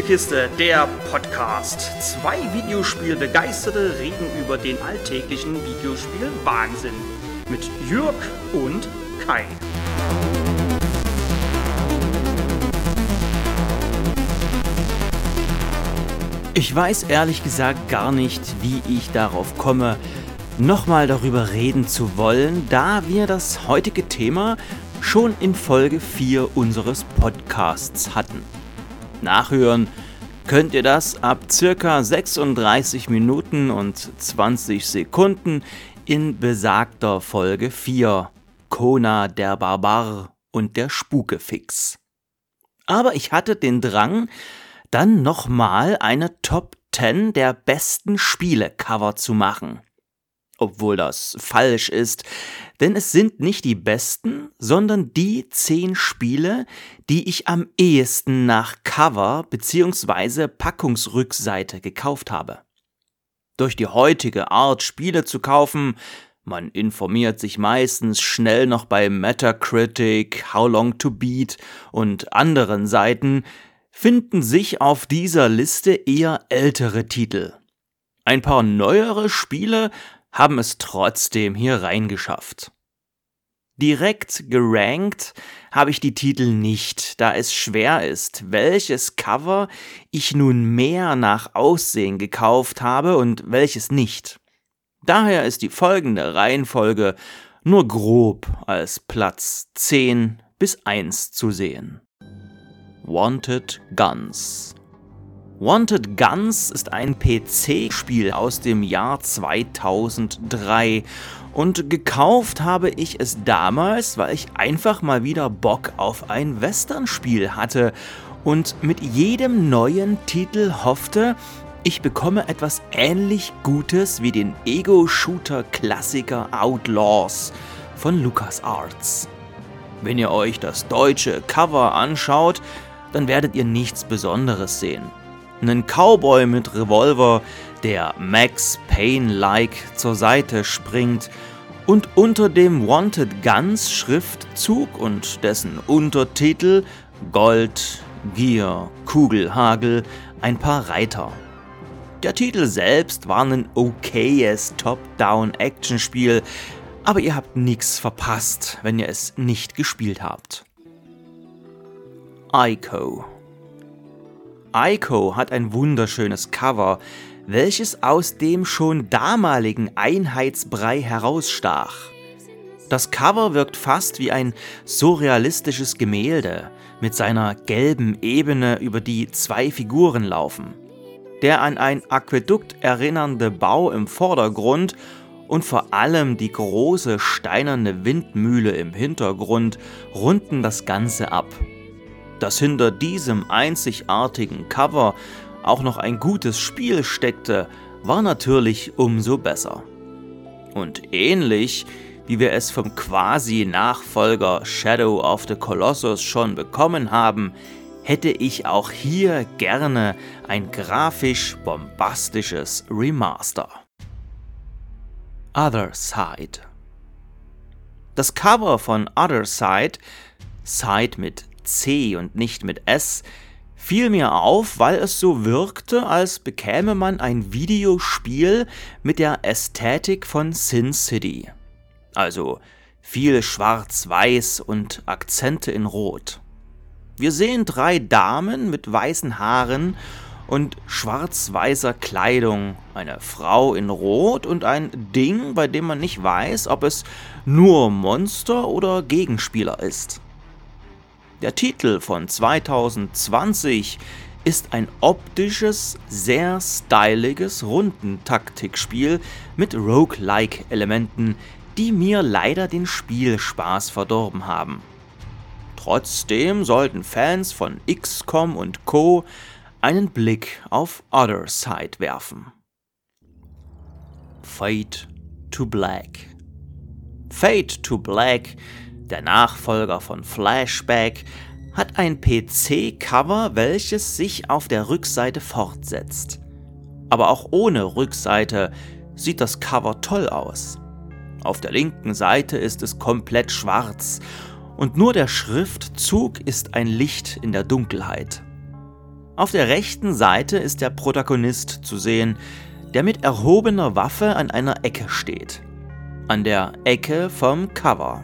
Spielekiste, der Podcast. Zwei Videospielbegeisterte reden über den alltäglichen Videospiel-Wahnsinn. Mit Jürg und Kai. Ich weiß ehrlich gesagt gar nicht, wie ich darauf komme, nochmal darüber reden zu wollen, da wir das heutige Thema schon in Folge 4 unseres Podcasts hatten. Nachhören könnt ihr das ab circa 36 Minuten und 20 Sekunden in besagter Folge 4 Kona der Barbar und der Spukefix. Aber ich hatte den Drang, dann nochmal eine Top 10 der besten Spiele-Cover zu machen obwohl das falsch ist, denn es sind nicht die besten, sondern die zehn Spiele, die ich am ehesten nach Cover bzw. Packungsrückseite gekauft habe. Durch die heutige Art, Spiele zu kaufen, man informiert sich meistens schnell noch bei Metacritic, How Long to Beat und anderen Seiten, finden sich auf dieser Liste eher ältere Titel. Ein paar neuere Spiele haben es trotzdem hier reingeschafft. Direkt gerankt habe ich die Titel nicht, da es schwer ist, welches Cover ich nun mehr nach Aussehen gekauft habe und welches nicht. Daher ist die folgende Reihenfolge nur grob als Platz 10 bis 1 zu sehen. Wanted Guns Wanted Guns ist ein PC-Spiel aus dem Jahr 2003 und gekauft habe ich es damals, weil ich einfach mal wieder Bock auf ein Western-Spiel hatte und mit jedem neuen Titel hoffte, ich bekomme etwas ähnlich Gutes wie den Ego-Shooter-Klassiker Outlaws von LucasArts. Wenn ihr euch das deutsche Cover anschaut, dann werdet ihr nichts Besonderes sehen einen Cowboy mit Revolver, der Max Payne-like zur Seite springt und unter dem Wanted Guns Schriftzug und dessen Untertitel Gold, Gier, Kugelhagel ein paar Reiter. Der Titel selbst war ein okayes Top-Down-Action-Spiel, aber ihr habt nichts verpasst, wenn ihr es nicht gespielt habt. Ico Ico hat ein wunderschönes Cover, welches aus dem schon damaligen Einheitsbrei herausstach. Das Cover wirkt fast wie ein surrealistisches Gemälde mit seiner gelben Ebene, über die zwei Figuren laufen. Der an ein Aquädukt erinnernde Bau im Vordergrund und vor allem die große steinerne Windmühle im Hintergrund runden das Ganze ab. Dass hinter diesem einzigartigen Cover auch noch ein gutes Spiel steckte, war natürlich umso besser. Und ähnlich wie wir es vom quasi-Nachfolger Shadow of the Colossus schon bekommen haben, hätte ich auch hier gerne ein grafisch bombastisches Remaster. Other Side Das Cover von Other Side, Side mit C und nicht mit S, fiel mir auf, weil es so wirkte, als bekäme man ein Videospiel mit der Ästhetik von Sin City. Also viel Schwarz-Weiß und Akzente in Rot. Wir sehen drei Damen mit weißen Haaren und schwarz-weißer Kleidung, eine Frau in Rot und ein Ding, bei dem man nicht weiß, ob es nur Monster oder Gegenspieler ist. Der Titel von 2020 ist ein optisches, sehr styliges Rundentaktikspiel mit Roguelike-Elementen, die mir leider den Spielspaß verdorben haben. Trotzdem sollten Fans von XCOM und Co. einen Blick auf Other Side werfen. Fade to Black Fade to Black der Nachfolger von Flashback, hat ein PC-Cover, welches sich auf der Rückseite fortsetzt. Aber auch ohne Rückseite sieht das Cover toll aus. Auf der linken Seite ist es komplett schwarz und nur der Schriftzug ist ein Licht in der Dunkelheit. Auf der rechten Seite ist der Protagonist zu sehen, der mit erhobener Waffe an einer Ecke steht. An der Ecke vom Cover.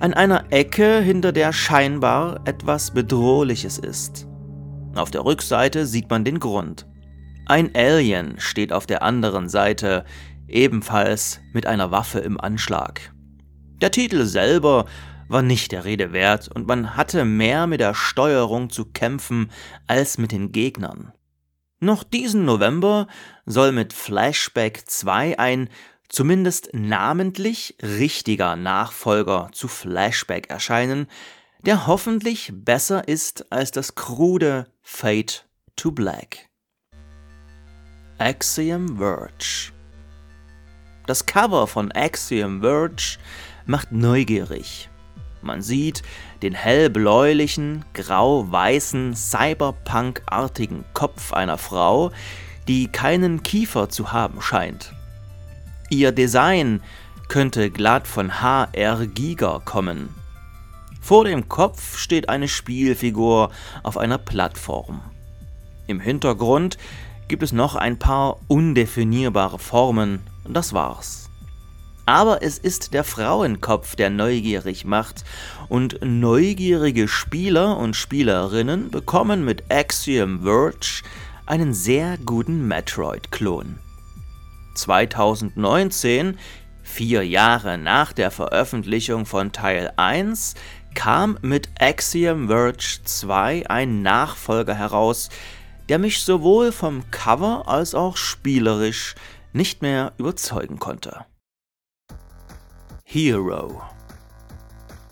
An einer Ecke, hinter der scheinbar etwas Bedrohliches ist. Auf der Rückseite sieht man den Grund. Ein Alien steht auf der anderen Seite, ebenfalls mit einer Waffe im Anschlag. Der Titel selber war nicht der Rede wert und man hatte mehr mit der Steuerung zu kämpfen als mit den Gegnern. Noch diesen November soll mit Flashback 2 ein zumindest namentlich richtiger Nachfolger zu Flashback erscheinen, der hoffentlich besser ist als das krude Fate to Black. Axiom Verge Das Cover von Axiom Verge macht neugierig. Man sieht den hellbläulichen, grau-weißen, cyberpunk-artigen Kopf einer Frau, die keinen Kiefer zu haben scheint. Ihr Design könnte glatt von HR Giga kommen. Vor dem Kopf steht eine Spielfigur auf einer Plattform. Im Hintergrund gibt es noch ein paar undefinierbare Formen, das war's. Aber es ist der Frauenkopf, der neugierig macht, und neugierige Spieler und Spielerinnen bekommen mit Axiom Verge einen sehr guten Metroid-Klon. 2019, vier Jahre nach der Veröffentlichung von Teil 1, kam mit Axiom Verge 2 ein Nachfolger heraus, der mich sowohl vom Cover als auch spielerisch nicht mehr überzeugen konnte. Hero.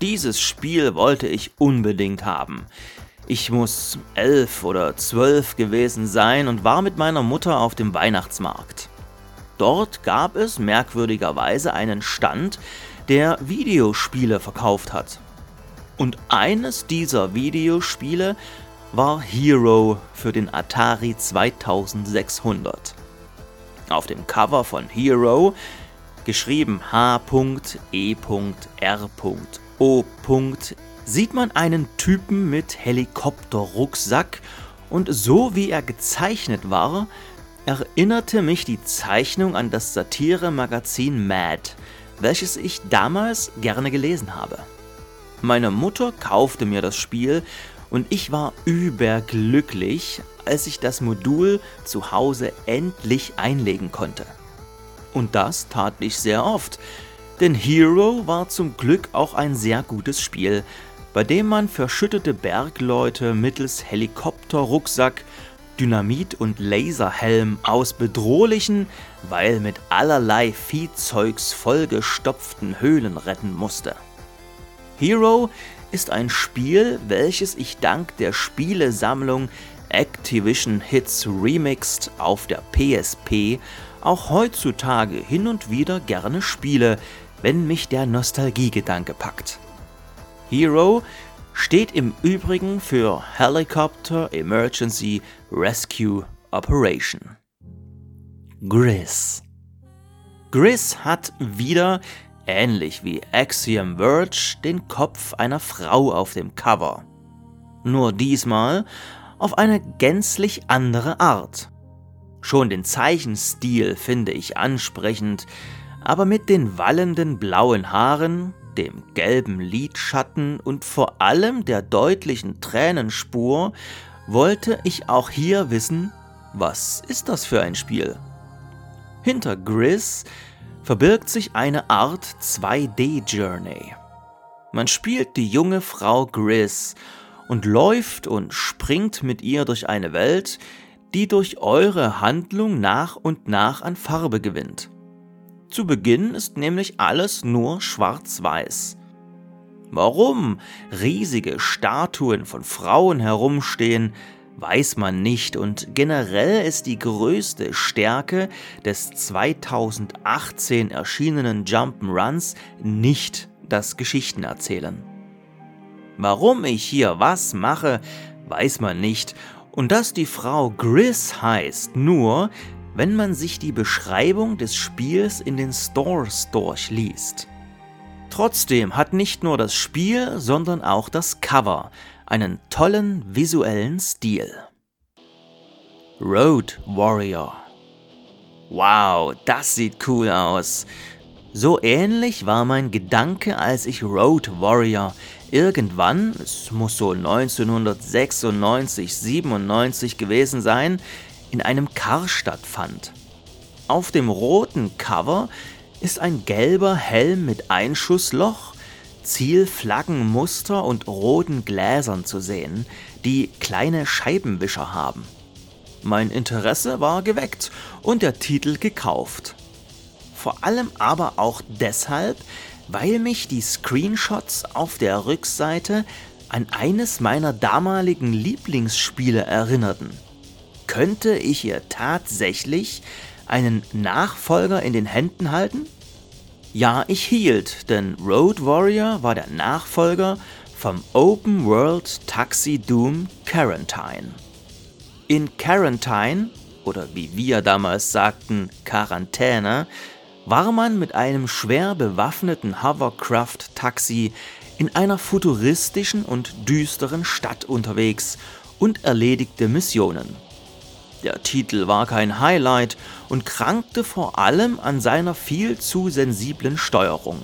Dieses Spiel wollte ich unbedingt haben. Ich muss elf oder zwölf gewesen sein und war mit meiner Mutter auf dem Weihnachtsmarkt. Dort gab es merkwürdigerweise einen Stand, der Videospiele verkauft hat. Und eines dieser Videospiele war Hero für den Atari 2600. Auf dem Cover von Hero geschrieben H.E.R.O. sieht man einen Typen mit Helikopterrucksack und so wie er gezeichnet war, erinnerte mich die Zeichnung an das Satire-Magazin Mad, welches ich damals gerne gelesen habe. Meine Mutter kaufte mir das Spiel und ich war überglücklich, als ich das Modul zu Hause endlich einlegen konnte. Und das tat ich sehr oft, denn Hero war zum Glück auch ein sehr gutes Spiel, bei dem man verschüttete Bergleute mittels Helikopterrucksack, Dynamit und Laserhelm aus bedrohlichen, weil mit allerlei Viehzeugs vollgestopften Höhlen retten musste. Hero ist ein Spiel, welches ich dank der Spielesammlung Activision Hits Remixed auf der PSP auch heutzutage hin und wieder gerne spiele, wenn mich der Nostalgiegedanke packt. Hero steht im Übrigen für Helicopter Emergency Rescue Operation. Gris. Gris hat wieder, ähnlich wie Axiom Verge, den Kopf einer Frau auf dem Cover. Nur diesmal auf eine gänzlich andere Art. Schon den Zeichenstil finde ich ansprechend, aber mit den wallenden blauen Haaren, dem gelben Lidschatten und vor allem der deutlichen Tränenspur wollte ich auch hier wissen, was ist das für ein Spiel? Hinter Gris verbirgt sich eine Art 2D-Journey. Man spielt die junge Frau Gris und läuft und springt mit ihr durch eine Welt, die durch eure Handlung nach und nach an Farbe gewinnt. Zu Beginn ist nämlich alles nur schwarz-weiß. Warum riesige Statuen von Frauen herumstehen, weiß man nicht und generell ist die größte Stärke des 2018 erschienenen Jump'n'Runs nicht das Geschichtenerzählen. Warum ich hier was mache, weiß man nicht und dass die Frau Gris heißt nur, wenn man sich die Beschreibung des Spiels in den Stores durchliest. Trotzdem hat nicht nur das Spiel, sondern auch das Cover einen tollen visuellen Stil. Road Warrior. Wow, das sieht cool aus. So ähnlich war mein Gedanke, als ich Road Warrior irgendwann, es muss so 1996, 97 gewesen sein, in einem Karstadt fand. Auf dem roten Cover ist ein gelber Helm mit Einschussloch, Zielflaggenmuster und roten Gläsern zu sehen, die kleine Scheibenwischer haben. Mein Interesse war geweckt und der Titel gekauft. Vor allem aber auch deshalb, weil mich die Screenshots auf der Rückseite an eines meiner damaligen Lieblingsspiele erinnerten. Könnte ich hier tatsächlich einen Nachfolger in den Händen halten? Ja, ich hielt, denn Road Warrior war der Nachfolger vom Open World Taxi Doom Quarantine. In Quarantine, oder wie wir damals sagten, Quarantäne, war man mit einem schwer bewaffneten Hovercraft-Taxi in einer futuristischen und düsteren Stadt unterwegs und erledigte Missionen. Der Titel war kein Highlight und krankte vor allem an seiner viel zu sensiblen Steuerung.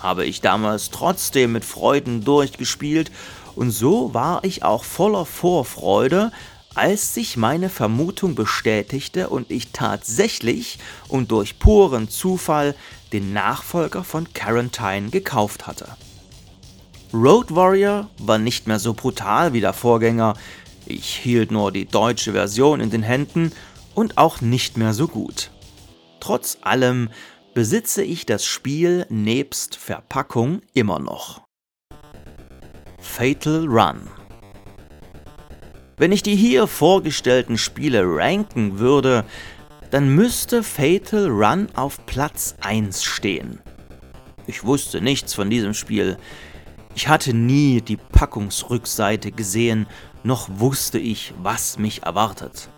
Habe ich damals trotzdem mit Freuden durchgespielt und so war ich auch voller Vorfreude, als sich meine Vermutung bestätigte und ich tatsächlich und durch puren Zufall den Nachfolger von Quarantine gekauft hatte. Road Warrior war nicht mehr so brutal wie der Vorgänger, ich hielt nur die deutsche Version in den Händen und auch nicht mehr so gut. Trotz allem besitze ich das Spiel nebst Verpackung immer noch. Fatal Run wenn ich die hier vorgestellten Spiele ranken würde, dann müsste Fatal Run auf Platz 1 stehen. Ich wusste nichts von diesem Spiel. Ich hatte nie die Packungsrückseite gesehen, noch wusste ich, was mich erwartet.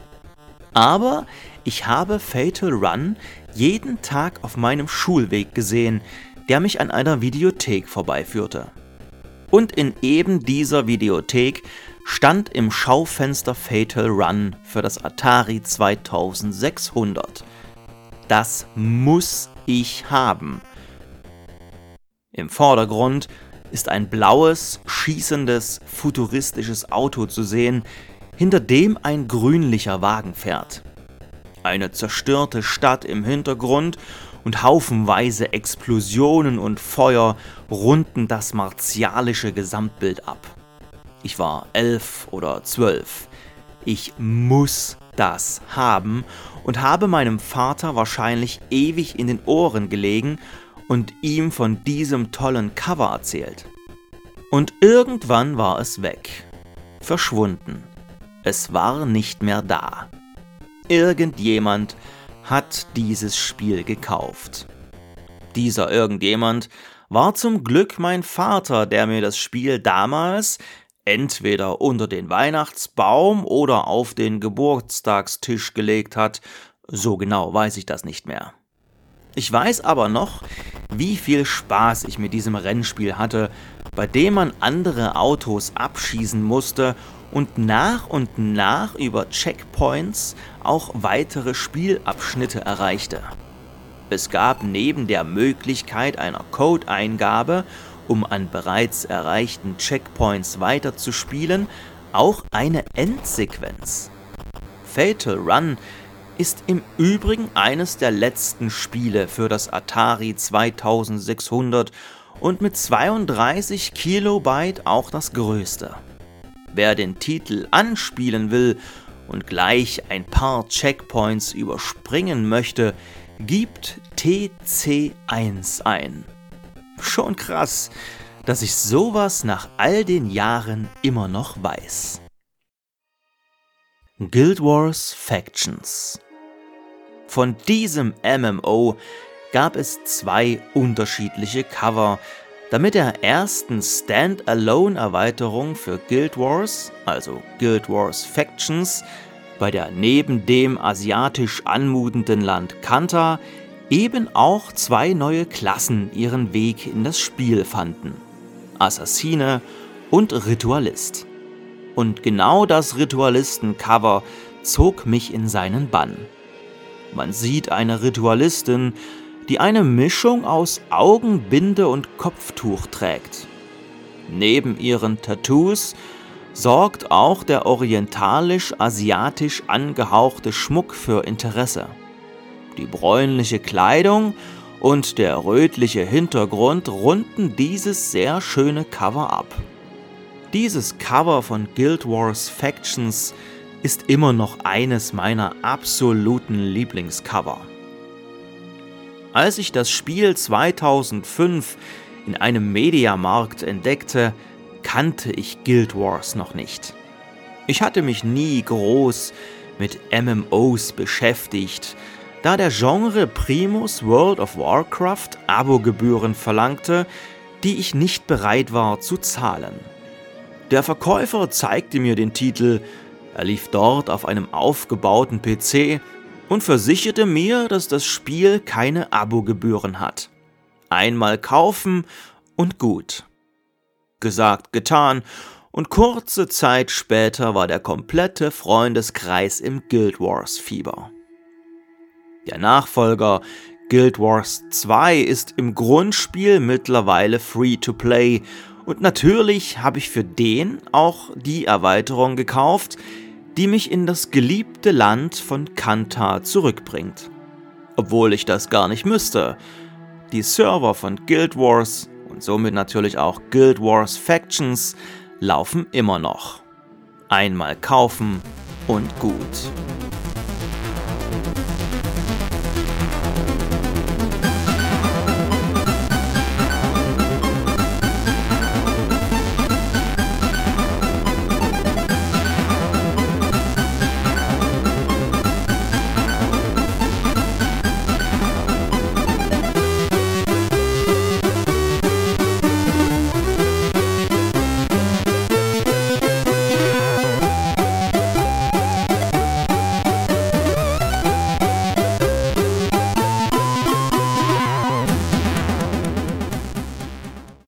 Aber ich habe Fatal Run jeden Tag auf meinem Schulweg gesehen, der mich an einer Videothek vorbeiführte. Und in eben dieser Videothek stand im Schaufenster Fatal Run für das Atari 2600. Das muss ich haben. Im Vordergrund ist ein blaues, schießendes, futuristisches Auto zu sehen, hinter dem ein grünlicher Wagen fährt. Eine zerstörte Stadt im Hintergrund und haufenweise Explosionen und Feuer runden das martialische Gesamtbild ab. Ich war elf oder zwölf. Ich muss das haben und habe meinem Vater wahrscheinlich ewig in den Ohren gelegen und ihm von diesem tollen Cover erzählt. Und irgendwann war es weg. Verschwunden. Es war nicht mehr da. Irgendjemand hat dieses Spiel gekauft. Dieser irgendjemand war zum Glück mein Vater, der mir das Spiel damals entweder unter den Weihnachtsbaum oder auf den Geburtstagstisch gelegt hat, so genau weiß ich das nicht mehr. Ich weiß aber noch, wie viel Spaß ich mit diesem Rennspiel hatte, bei dem man andere Autos abschießen musste und nach und nach über Checkpoints auch weitere Spielabschnitte erreichte. Es gab neben der Möglichkeit einer Codeingabe um an bereits erreichten Checkpoints weiterzuspielen, auch eine Endsequenz. Fatal Run ist im Übrigen eines der letzten Spiele für das Atari 2600 und mit 32 Kilobyte auch das größte. Wer den Titel anspielen will und gleich ein paar Checkpoints überspringen möchte, gibt TC1 ein. Schon krass, dass ich sowas nach all den Jahren immer noch weiß. Guild Wars Factions Von diesem MMO gab es zwei unterschiedliche Cover, damit der ersten Standalone-Erweiterung für Guild Wars, also Guild Wars Factions, bei der neben dem asiatisch anmutenden Land Kanta eben auch zwei neue Klassen ihren Weg in das Spiel fanden. Assassine und Ritualist. Und genau das Ritualisten-Cover zog mich in seinen Bann. Man sieht eine Ritualistin, die eine Mischung aus Augenbinde und Kopftuch trägt. Neben ihren Tattoos sorgt auch der orientalisch-asiatisch angehauchte Schmuck für Interesse. Die bräunliche Kleidung und der rötliche Hintergrund runden dieses sehr schöne Cover ab. Dieses Cover von Guild Wars Factions ist immer noch eines meiner absoluten Lieblingscover. Als ich das Spiel 2005 in einem Mediamarkt entdeckte, kannte ich Guild Wars noch nicht. Ich hatte mich nie groß mit MMOs beschäftigt, da der Genre Primus World of Warcraft Abogebühren verlangte, die ich nicht bereit war zu zahlen. Der Verkäufer zeigte mir den Titel, er lief dort auf einem aufgebauten PC und versicherte mir, dass das Spiel keine Abogebühren hat. Einmal kaufen und gut. Gesagt, getan, und kurze Zeit später war der komplette Freundeskreis im Guild Wars Fieber. Der Nachfolger Guild Wars 2 ist im Grundspiel mittlerweile free to play und natürlich habe ich für den auch die Erweiterung gekauft, die mich in das geliebte Land von Kanta zurückbringt. Obwohl ich das gar nicht müsste. Die Server von Guild Wars und somit natürlich auch Guild Wars Factions laufen immer noch. Einmal kaufen und gut.